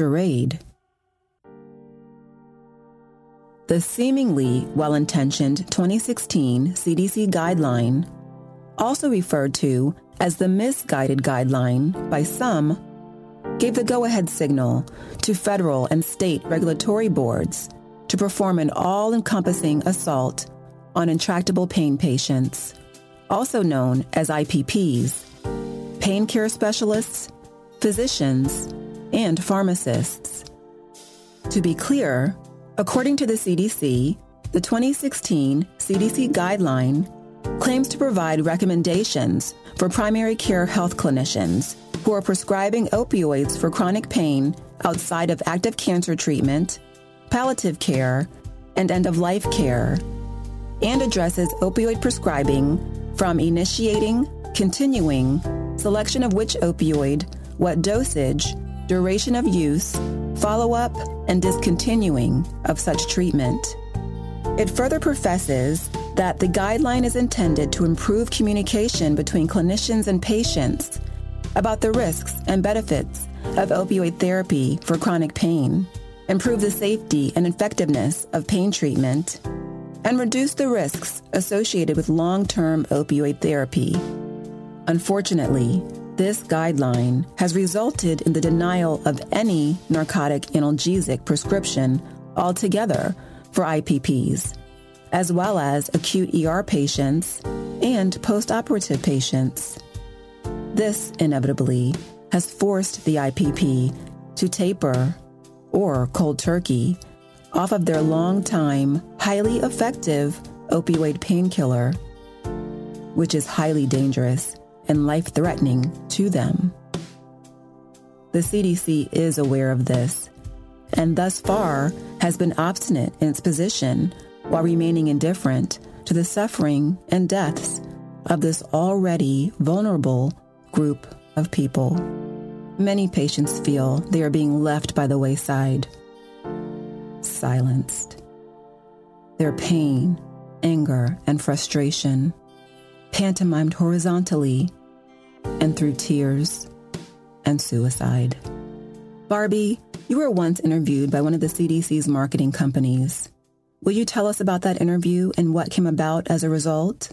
Charade. The seemingly well intentioned 2016 CDC guideline, also referred to as the misguided guideline by some, gave the go ahead signal to federal and state regulatory boards to perform an all encompassing assault on intractable pain patients, also known as IPPs, pain care specialists, physicians, and pharmacists. To be clear, according to the CDC, the 2016 CDC guideline claims to provide recommendations for primary care health clinicians who are prescribing opioids for chronic pain outside of active cancer treatment, palliative care, and end of life care, and addresses opioid prescribing from initiating, continuing, selection of which opioid, what dosage, duration of use, follow up, and discontinuing of such treatment. It further professes that the guideline is intended to improve communication between clinicians and patients about the risks and benefits of opioid therapy for chronic pain, improve the safety and effectiveness of pain treatment, and reduce the risks associated with long term opioid therapy. Unfortunately, this guideline has resulted in the denial of any narcotic analgesic prescription altogether for IPPs, as well as acute ER patients and postoperative patients. This inevitably has forced the IPP to taper or cold turkey off of their long-time, highly effective opioid painkiller, which is highly dangerous and life threatening to them. The CDC is aware of this and thus far has been obstinate in its position while remaining indifferent to the suffering and deaths of this already vulnerable group of people. Many patients feel they are being left by the wayside, silenced. Their pain, anger, and frustration, pantomimed horizontally and through tears and suicide. Barbie, you were once interviewed by one of the CDC's marketing companies. Will you tell us about that interview and what came about as a result?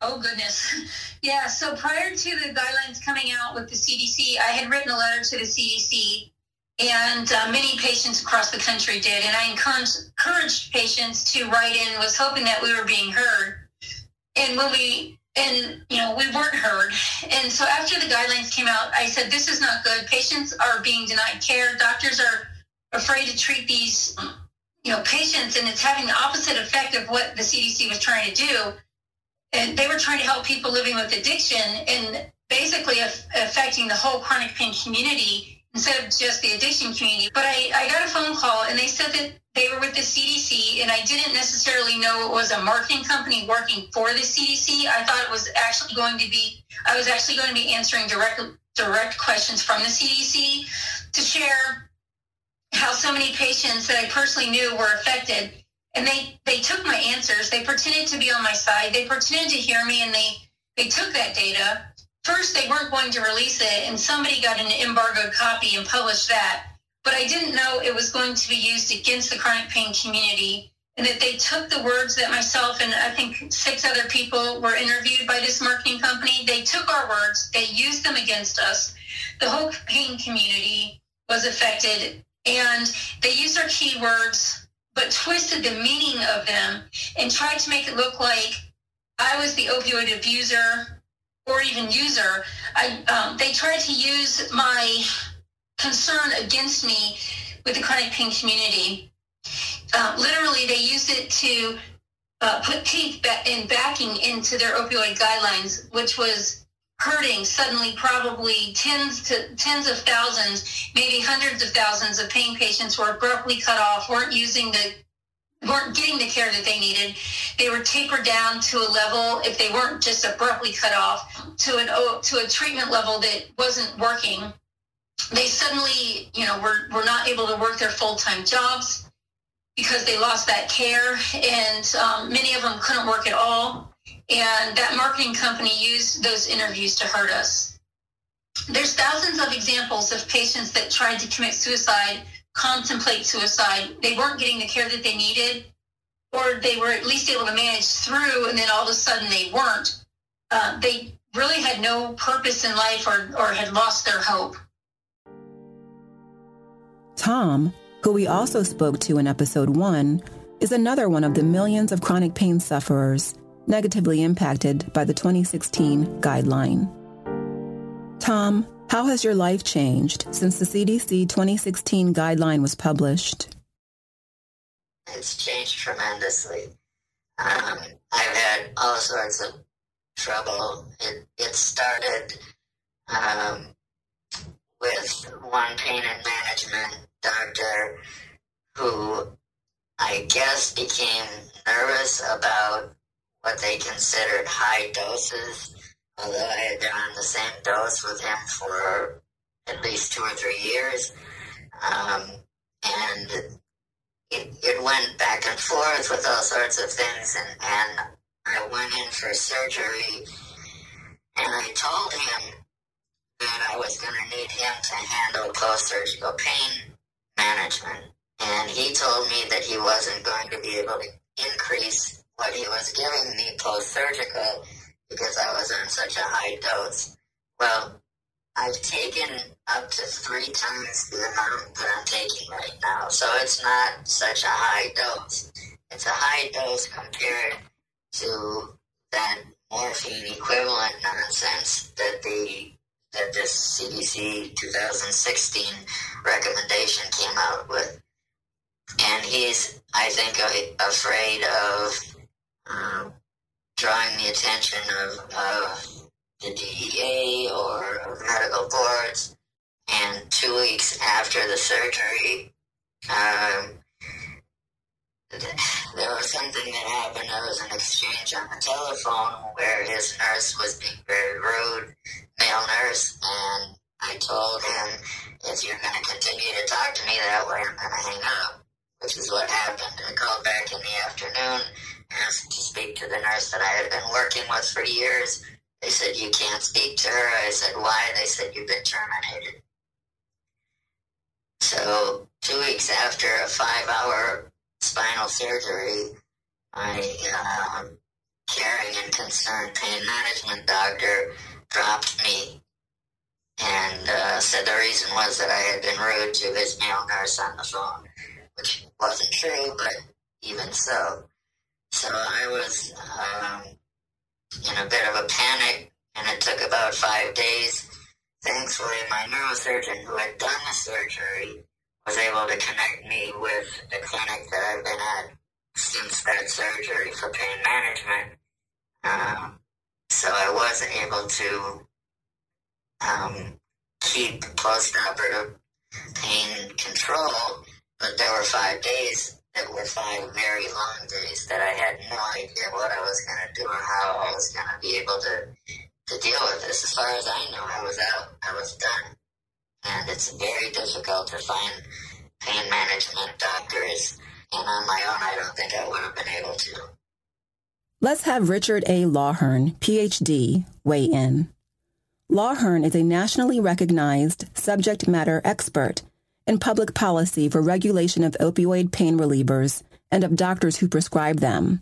Oh, goodness. Yeah, so prior to the guidelines coming out with the CDC, I had written a letter to the CDC, and uh, many patients across the country did. And I encouraged, patients to write in, was hoping that we were being heard. And when we, and, you know, we weren't heard. And so after the guidelines came out, I said, this is not good. Patients are being denied care. Doctors are afraid to treat these, you know, patients, and it's having the opposite effect of what the CDC was trying to do and they were trying to help people living with addiction and basically affecting the whole chronic pain community instead of just the addiction community. But I, I got a phone call and they said that they were with the CDC and I didn't necessarily know it was a marketing company working for the CDC. I thought it was actually going to be, I was actually going to be answering direct, direct questions from the CDC to share how so many patients that I personally knew were affected and they they took my answers they pretended to be on my side they pretended to hear me and they they took that data first they weren't going to release it and somebody got an embargoed copy and published that. But i didn't know it was going to be used against the chronic pain community and that they took the words that myself and i think six other people were interviewed by this marketing company. They took our words they used them against us. The whole pain community was affected and they used our keywords but twisted the meaning of them and tried to make it look like I was the opioid abuser or even user. I, um, they tried to use my concern against me with the chronic pain community. Uh, literally, they used it to uh, put teeth in backing into their opioid guidelines, which was hurting suddenly probably tens to tens of thousands, maybe hundreds of thousands of pain patients were abruptly cut off, weren't using the weren't getting the care that they needed. They were tapered down to a level, if they weren't just abruptly cut off, to an to a treatment level that wasn't working. They suddenly, you know, were, were not able to work their full-time jobs because they lost that care and um, many of them couldn't work at all And that marketing company used those interviews to hurt us. There's thousands of examples of patients that tried to commit suicide, contemplate suicide. They weren't getting the care that they needed, or they were at least able to manage through, and then all of a sudden they weren't. Uh, they really had no purpose in life or, or had lost their hope. Tom, who we also spoke to in episode one, is another one of the millions of chronic pain sufferers negatively impacted by the 2016 guideline. Tom, how has your life changed since the CDC 2016 guideline was published? It's changed tremendously. Um, I've had all sorts of trouble. It, it started um, with one pain and management doctor who I guess became nervous about what they considered high doses, although I had been on the same dose with him for at least two or three years. Um, and it, it went back and forth with all sorts of things, and, and I went in for surgery, and I told him that I was going to need him to handle post-surgical pain management. And he told me that he wasn't going to be able to increase what he was giving me post-surgical because I was on such a high dose. Well, I've taken up to three times the amount that I'm taking right now, so it's not such a high dose. It's a high dose compared to that morphine equivalent nonsense that the that this CDC 2016 recommendation came out with. And he's, I think, afraid of um, drawing the attention of, of the DEA or medical boards. And two weeks after the surgery, um, there was something that happened. There was an exchange on the telephone where his nurse was being very rude, male nurse, and I told him, if you're going to continue to talk to me that way, I'm going to hang up, which is what happened. I called back in the afternoon, asked to speak to the nurse that I had been working with for years. They said, you can't speak to her. I said, why? They said, you've been terminated. So two weeks after a five-hour spinal surgery, my uh, caring and concerned pain management doctor dropped me and uh, said the reason was that I had been rude to his male nurse on the phone, which wasn't true, but even so. So I was um, in a bit of a panic, and it took about five days. Thankfully, my neurosurgeon who had done the surgery was able to connect me with the clinic that I've been at since that surgery for pain management. Um, so I was able to um, keep post-operative pain control, but there were five days that were five very long days that I had no idea what I was going to do or how I was going to be able to to deal with this. As far as I know, I was out. I was done and it's very difficult to find pain management doctors. And on my own, I don't think I would have been able to. Let's have Richard A. Lawhern, PhD, weigh in. Lawhern is a nationally recognized subject matter expert in public policy for regulation of opioid pain relievers and of doctors who prescribe them.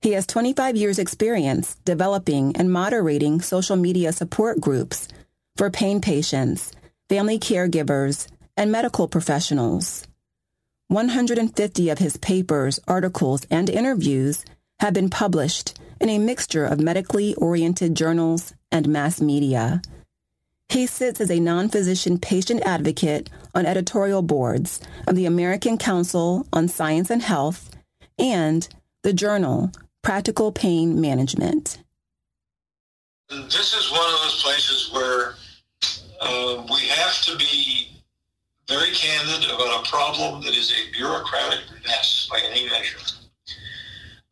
He has 25 years' experience developing and moderating social media support groups for pain patients, family caregivers, and medical professionals. 150 of his papers, articles, and interviews have been published in a mixture of medically oriented journals and mass media. He sits as a non physician patient advocate on editorial boards of the American Council on Science and Health and the journal Practical Pain Management. This is one of those places where uh, we have to be very candid about a problem that is a bureaucratic mess by any measure.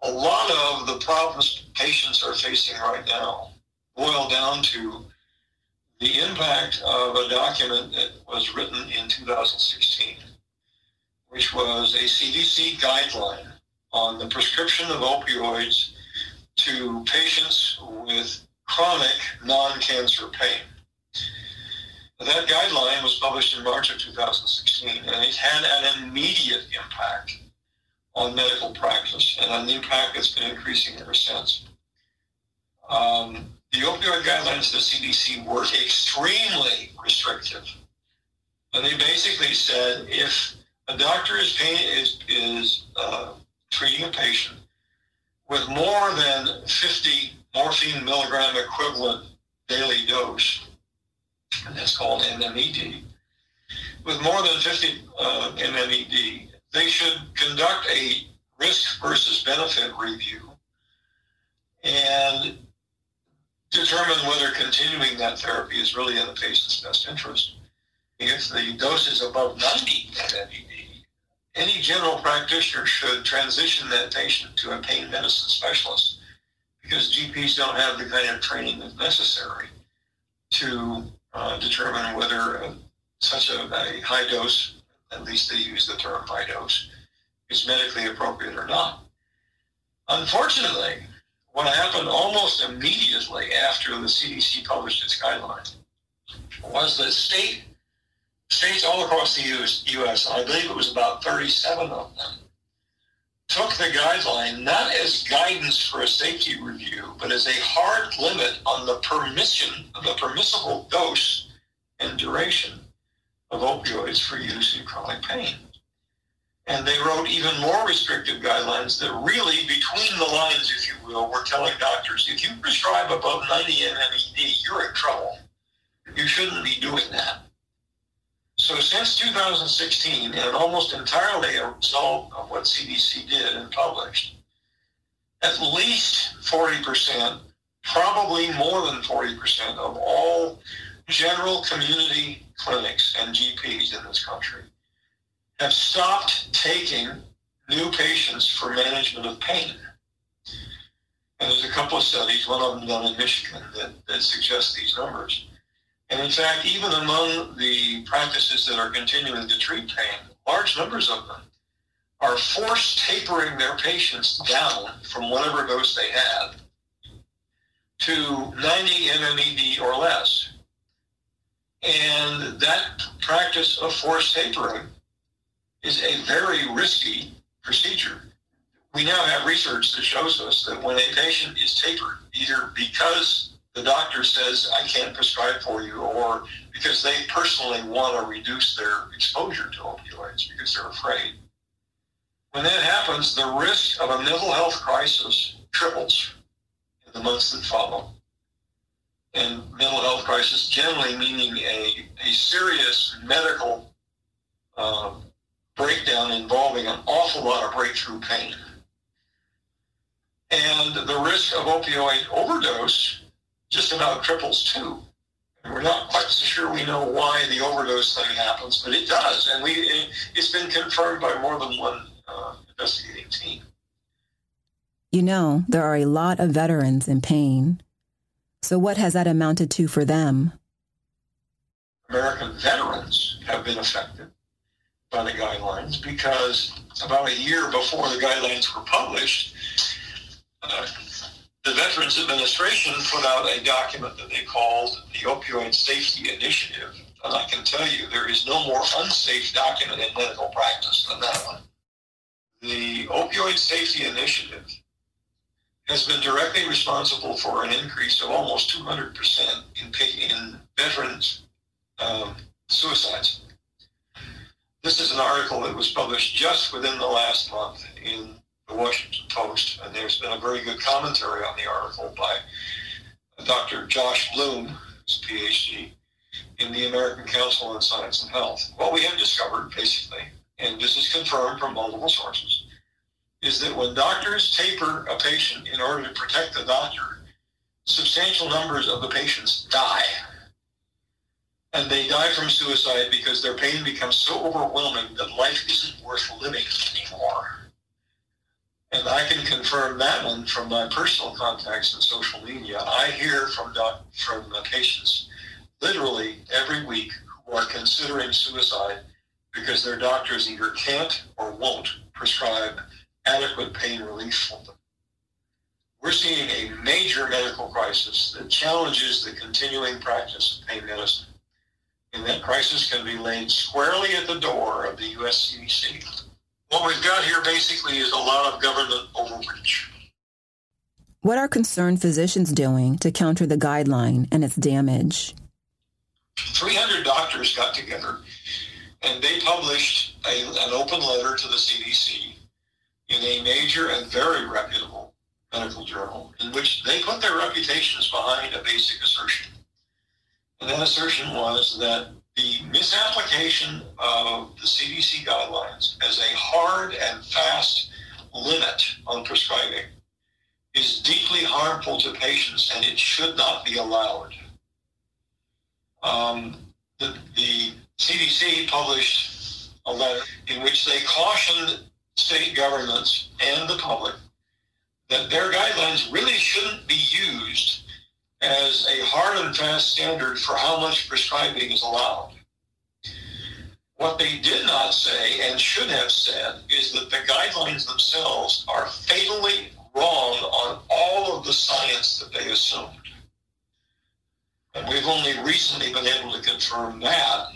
A lot of the problems patients are facing right now boil down to the impact of a document that was written in 2016, which was a CDC guideline on the prescription of opioids to patients with chronic non-cancer pain. That guideline was published in March of 2016, and it had an immediate impact on medical practice, and an impact that's been increasing ever since. Um, the opioid guidelines of the CDC were extremely restrictive. And they basically said if a doctor is, is, is uh, treating a patient with more than 50 morphine milligram equivalent daily dose, and that's called MMED, with more than 50 uh, MMED, they should conduct a risk versus benefit review and determine whether continuing that therapy is really in the patient's best interest. If the dose is above 90 MMED, any general practitioner should transition that patient to a pain medicine specialist because GPs don't have the kind of training that's necessary to uh, determine whether uh, such a, a high dose, at least they use the term high dose, is medically appropriate or not. Unfortunately, what happened almost immediately after the CDC published its guidelines was that state states all across the US, U.S., I believe it was about 37 of them, took the guideline not as guidance for a safety review, but as a hard limit on the permission, the permissible dose and duration of opioids for use in chronic pain. And they wrote even more restrictive guidelines that really, between the lines, if you will, were telling doctors, if you prescribe above 90 MMED, you're in trouble. You shouldn't be doing that. So since 2016, and almost entirely a result of what CDC did and published, at least 40%, probably more than 40% of all general community clinics and GPs in this country have stopped taking new patients for management of pain. And there's a couple of studies, one of them done in Michigan, that, that these numbers. And in fact, even among the practices that are continuing to treat pain, large numbers of them are forced tapering their patients down from whatever dose they had to 90 MMED or less. And that practice of forced tapering is a very risky procedure. We now have research that shows us that when a patient is tapered, either because the doctor says, I can't prescribe for you, or because they personally want to reduce their exposure to opioids because they're afraid. When that happens, the risk of a mental health crisis triples in the months that follow. And mental health crisis generally meaning a, a serious medical uh, breakdown involving an awful lot of breakthrough pain. And the risk of opioid overdose just about triples too. And we're not quite so sure we know why the overdose thing happens, but it does, and we it, has been confirmed by more than one uh, investigating team. You know, there are a lot of veterans in pain. So, what has that amounted to for them? American veterans have been affected by the guidelines because about a year before the guidelines were published, uh, the Veterans Administration put out a document that they called the Opioid Safety Initiative. And I can tell you there is no more unsafe document in medical practice than that one. The Opioid Safety Initiative has been directly responsible for an increase of almost 200% in, in veterans um, suicides. This is an article that was published just within the last month in the Washington Post, and there's been a very good commentary on the article by Dr. Josh Bloom, a PhD, in the American Council on Science and Health. What we have discovered, basically, and this is confirmed from multiple sources, is that when doctors taper a patient in order to protect the doctor, substantial numbers of the patients die. And they die from suicide because their pain becomes so overwhelming that life isn't worth living anymore. And I can confirm that one from my personal contacts in social media. I hear from doc, from patients literally every week who are considering suicide because their doctors either can't or won't prescribe adequate pain relief for them. we're seeing a major medical crisis that challenges the continuing practice of pain medicine. And that crisis can be laid squarely at the door of the US CDC. What we've got here basically is a lot of government overreach. What are concerned physicians doing to counter the guideline and its damage? 300 doctors got together and they published a, an open letter to the CDC in a major and very reputable medical journal in which they put their reputations behind a basic assertion. That assertion was that the misapplication of the CDC guidelines as a hard and fast limit on prescribing is deeply harmful to patients and it should not be allowed. Um, the, the CDC published a letter in which they cautioned state governments and the public that their guidelines really shouldn't be used as a hard and fast standard for how much prescribing is allowed. What they did not say and should have said is that the guidelines themselves are fatally wrong on all of the science that they assumed. And we've only recently been able to confirm that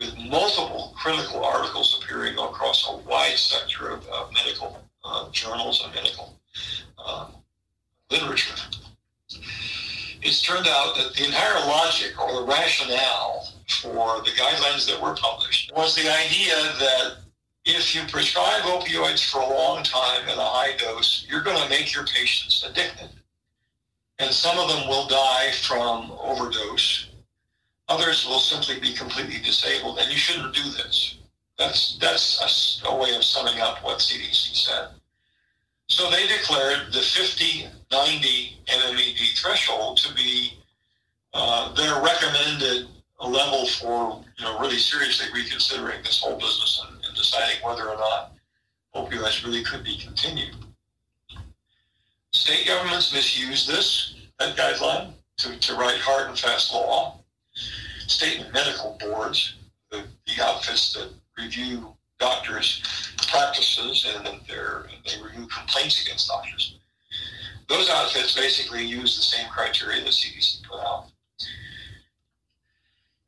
with multiple critical articles appearing across a wide sector of, of medical uh, journals and medical uh, literature. It's turned out that the entire logic or the rationale for the guidelines that were published was the idea that if you prescribe opioids for a long time at a high dose, you're going to make your patients addicted. And some of them will die from overdose. Others will simply be completely disabled, and you shouldn't do this. That's, that's a, a way of summing up what CDC said. So they declared the 50, 90 MMED threshold to be uh, their recommended level for you know really seriously reconsidering this whole business and, and deciding whether or not opioids really could be continued. State governments misuse this that guideline to, to write hard and fast law. State medical boards, the, the outfits that review doctors' practices and their, they review complaints against doctors. Those outfits basically use the same criteria the CDC put out.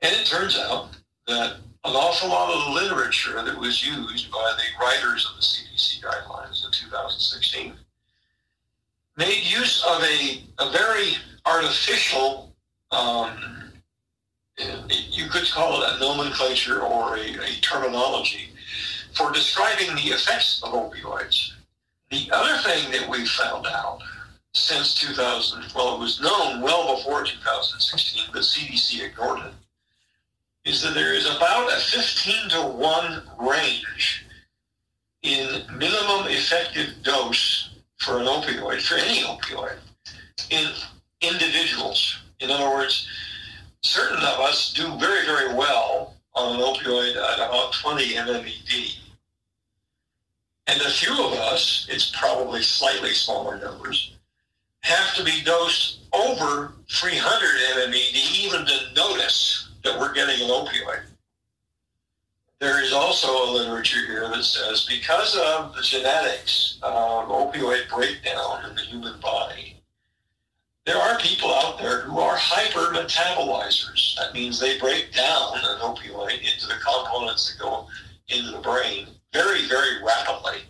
And it turns out that an awful lot of the literature that was used by the writers of the CDC guidelines in 2016 made use of a, a very artificial, um, you could call it a nomenclature or a, a terminology for describing the effects of opioids. The other thing that we found out since 2000, well, it was known well before 2016, but CDC ignored it, is that there is about a 15 to 1 range in minimum effective dose for an opioid, for any opioid, in individuals. In other words, certain of us do very, very well on an opioid at about 20 MMED. And a few of us, it's probably slightly smaller numbers, have to be dosed over 300 MMED even to notice that we're getting an opioid. There is also a literature here that says because of the genetics of opioid breakdown in the human body, there are people out there who are hyper metabolizers. That means they break down an opioid into the components that go into the brain very, very rapidly.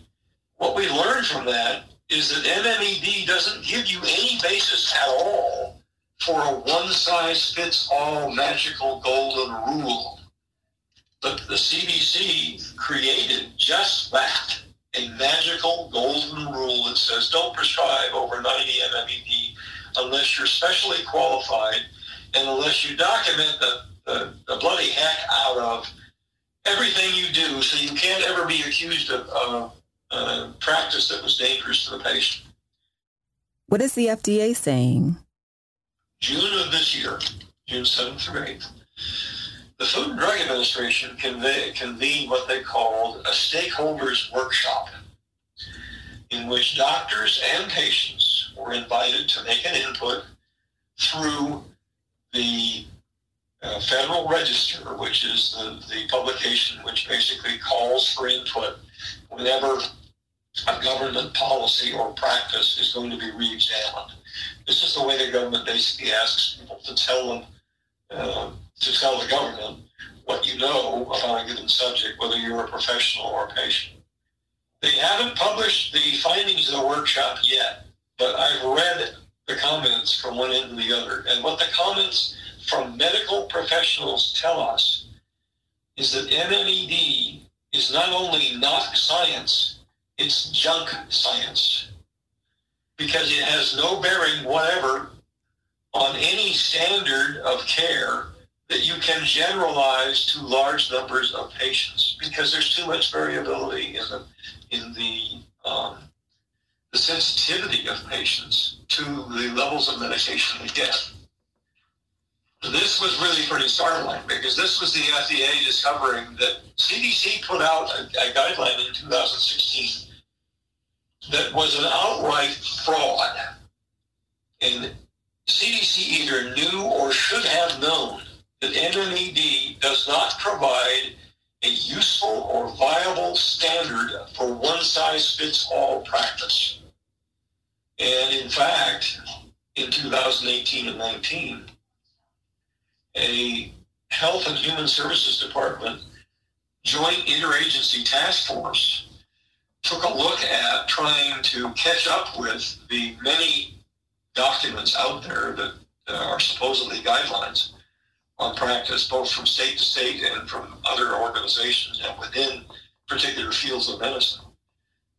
What we learned from that is that MMED doesn't give you any basis at all for a one-size-fits-all magical golden rule. But the CDC created just that, a magical golden rule that says don't prescribe over 90 MMED unless you're specially qualified and unless you document the, the, the bloody heck out of everything you do so you can't ever be accused of uh, uh, practice that was dangerous to the patient. What is the FDA saying? June of this year, June 7th through 8th, the Food and Drug Administration convened what they called a stakeholders workshop in which doctors and patients were invited to make an input through the uh, Federal Register, which is the, the publication which basically calls for input whenever a government policy or practice is going to be re-examined. This is the way the government basically asks people to tell them, uh, to tell the government what you know about a given subject, whether you're a professional or a patient. They haven't published the findings of the workshop yet, but I've read the comments from one end to the other. And what the comments from medical professionals tell us is that MMED is not only not science, it's junk science. Because it has no bearing whatever on any standard of care that you can generalize to large numbers of patients because there's too much variability in the in the um, the sensitivity of patients to the levels of medication they get. This was really pretty startling because this was the FDA discovering that CDC put out a, a guideline in 2016 that was an outright fraud. And CDC either knew or should have known that MMED does not provide a useful or viable standard for one-size-fits-all practice. And in fact, in 2018 and 19, a Health and Human Services Department joint interagency task force took a look at trying to catch up with the many documents out there that are supposedly guidelines on practice, both from state to state and from other organizations and within particular fields of medicine.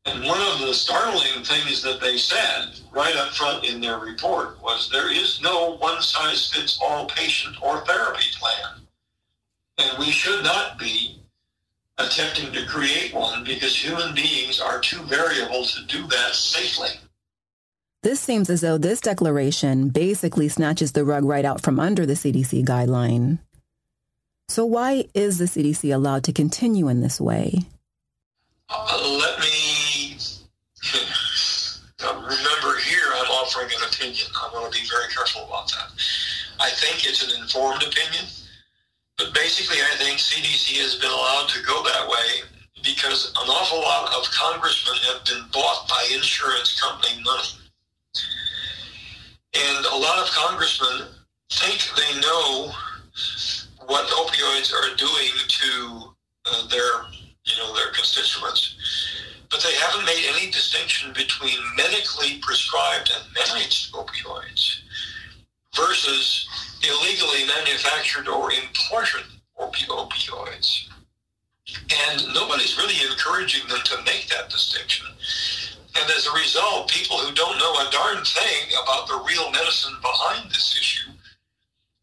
And one of the startling things that they said right up front in their report was there is no one size fits all patient or therapy plan. And we should not be attempting to create one because human beings are too variable to do that safely. This seems as though this declaration basically snatches the rug right out from under the CDC guideline. So, why is the CDC allowed to continue in this way? Uh, let me remember here I'm offering an opinion. I want to be very careful about that. I think it's an informed opinion, but basically, I think CDC has been allowed to go that way because an awful lot of congressmen have been bought by insurance company money. And a lot of congressmen think they know what opioids are doing to uh, their, you know, their constituents, but they haven't made any distinction between medically prescribed and managed opioids versus illegally manufactured or imported opioids. And nobody's really encouraging them to make that distinction. And as a result, people who don't know a darn thing about the real medicine behind this issue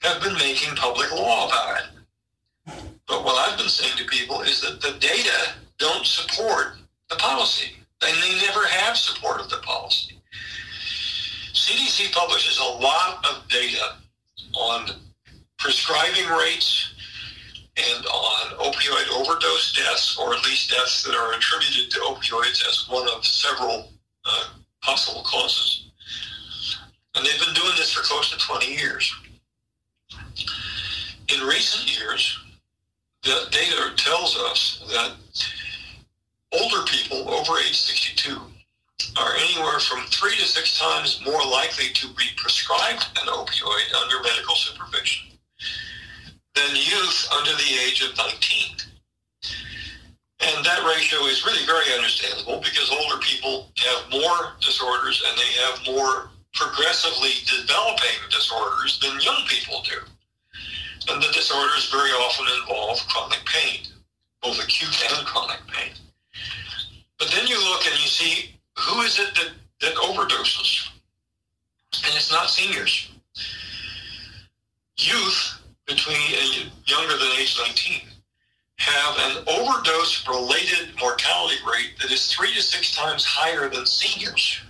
have been making public law about it. But what I've been saying to people is that the data don't support the policy. And they never have supported the. CDC publishes a lot of data on prescribing rates, and on opioid overdose deaths, or at least deaths that are attributed to opioids as one of several uh, possible causes. And they've been doing this for close to 20 years. In recent years, the data tells us that older people over age 62 are anywhere from three to six times more likely to be prescribed an opioid under medical supervision than youth under the age of 19. And that ratio is really very understandable because older people have more disorders and they have more progressively developing disorders than young people do. And the disorders very often involve chronic pain, both acute and chronic pain. But then you look and you see who is it that, that overdoses? And it's not seniors. Youth between younger than age 19 have an overdose related mortality rate that is three to six times higher than seniors.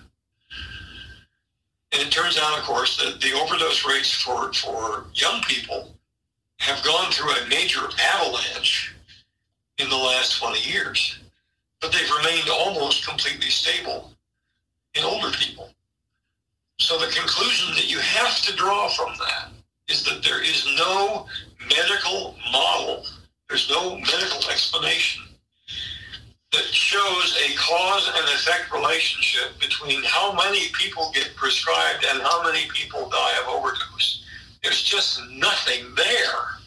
And it turns out, of course, that the overdose rates for, for young people have gone through a major avalanche in the last 20 years, but they've remained almost completely stable in older people. So the conclusion that you have to draw from that is that there is no medical model, there's no medical explanation that shows a cause and effect relationship between how many people get prescribed and how many people die of overdose. There's just nothing there.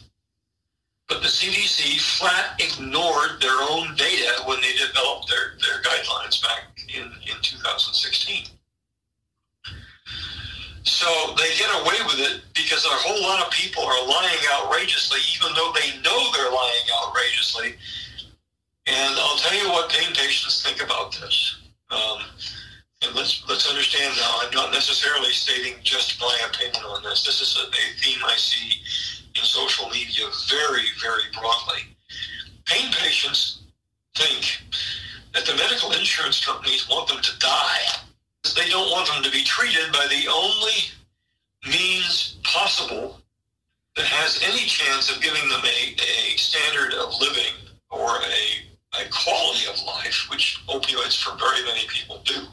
But the CDC flat ignored their own data when they developed their, their guidelines back in, in 2016. So they get away with it because a whole lot of people are lying outrageously, even though they know they're lying outrageously. And I'll tell you what pain patients think about this. Um, and let's let's understand now. I'm not necessarily stating just my opinion on this. This is a, a theme I see in social media very, very broadly. Pain patients think that the medical insurance companies want them to die. They don't want them to be treated by the only means possible that has any chance of giving them a, a standard of living or a, a quality of life, which opioids for very many people do.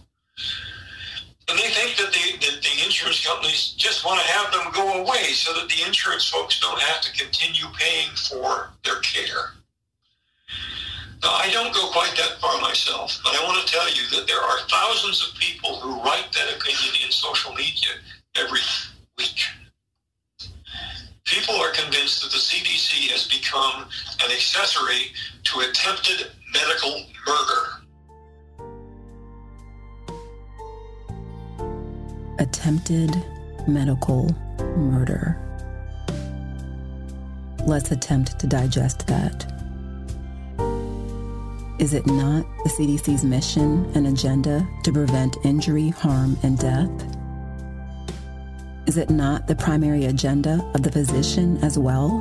And they think that the, that the insurance companies just want to have them go away so that the insurance folks don't have to continue paying for their care. Now, I don't go quite that far myself, but I want to tell you that there are thousands of people who write that opinion in social media every week. People are convinced that the CDC has become an accessory to attempted medical murder. Attempted medical murder. Let's attempt to digest that. Is it not the CDC's mission and agenda to prevent injury, harm, and death? Is it not the primary agenda of the physician as well?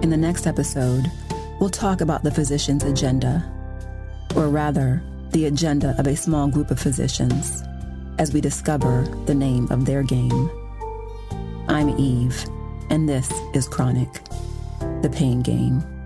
In the next episode, we'll talk about the physician's agenda, or rather, the agenda of a small group of physicians as we discover the name of their game. I'm Eve, and this is Chronic, the Pain Game.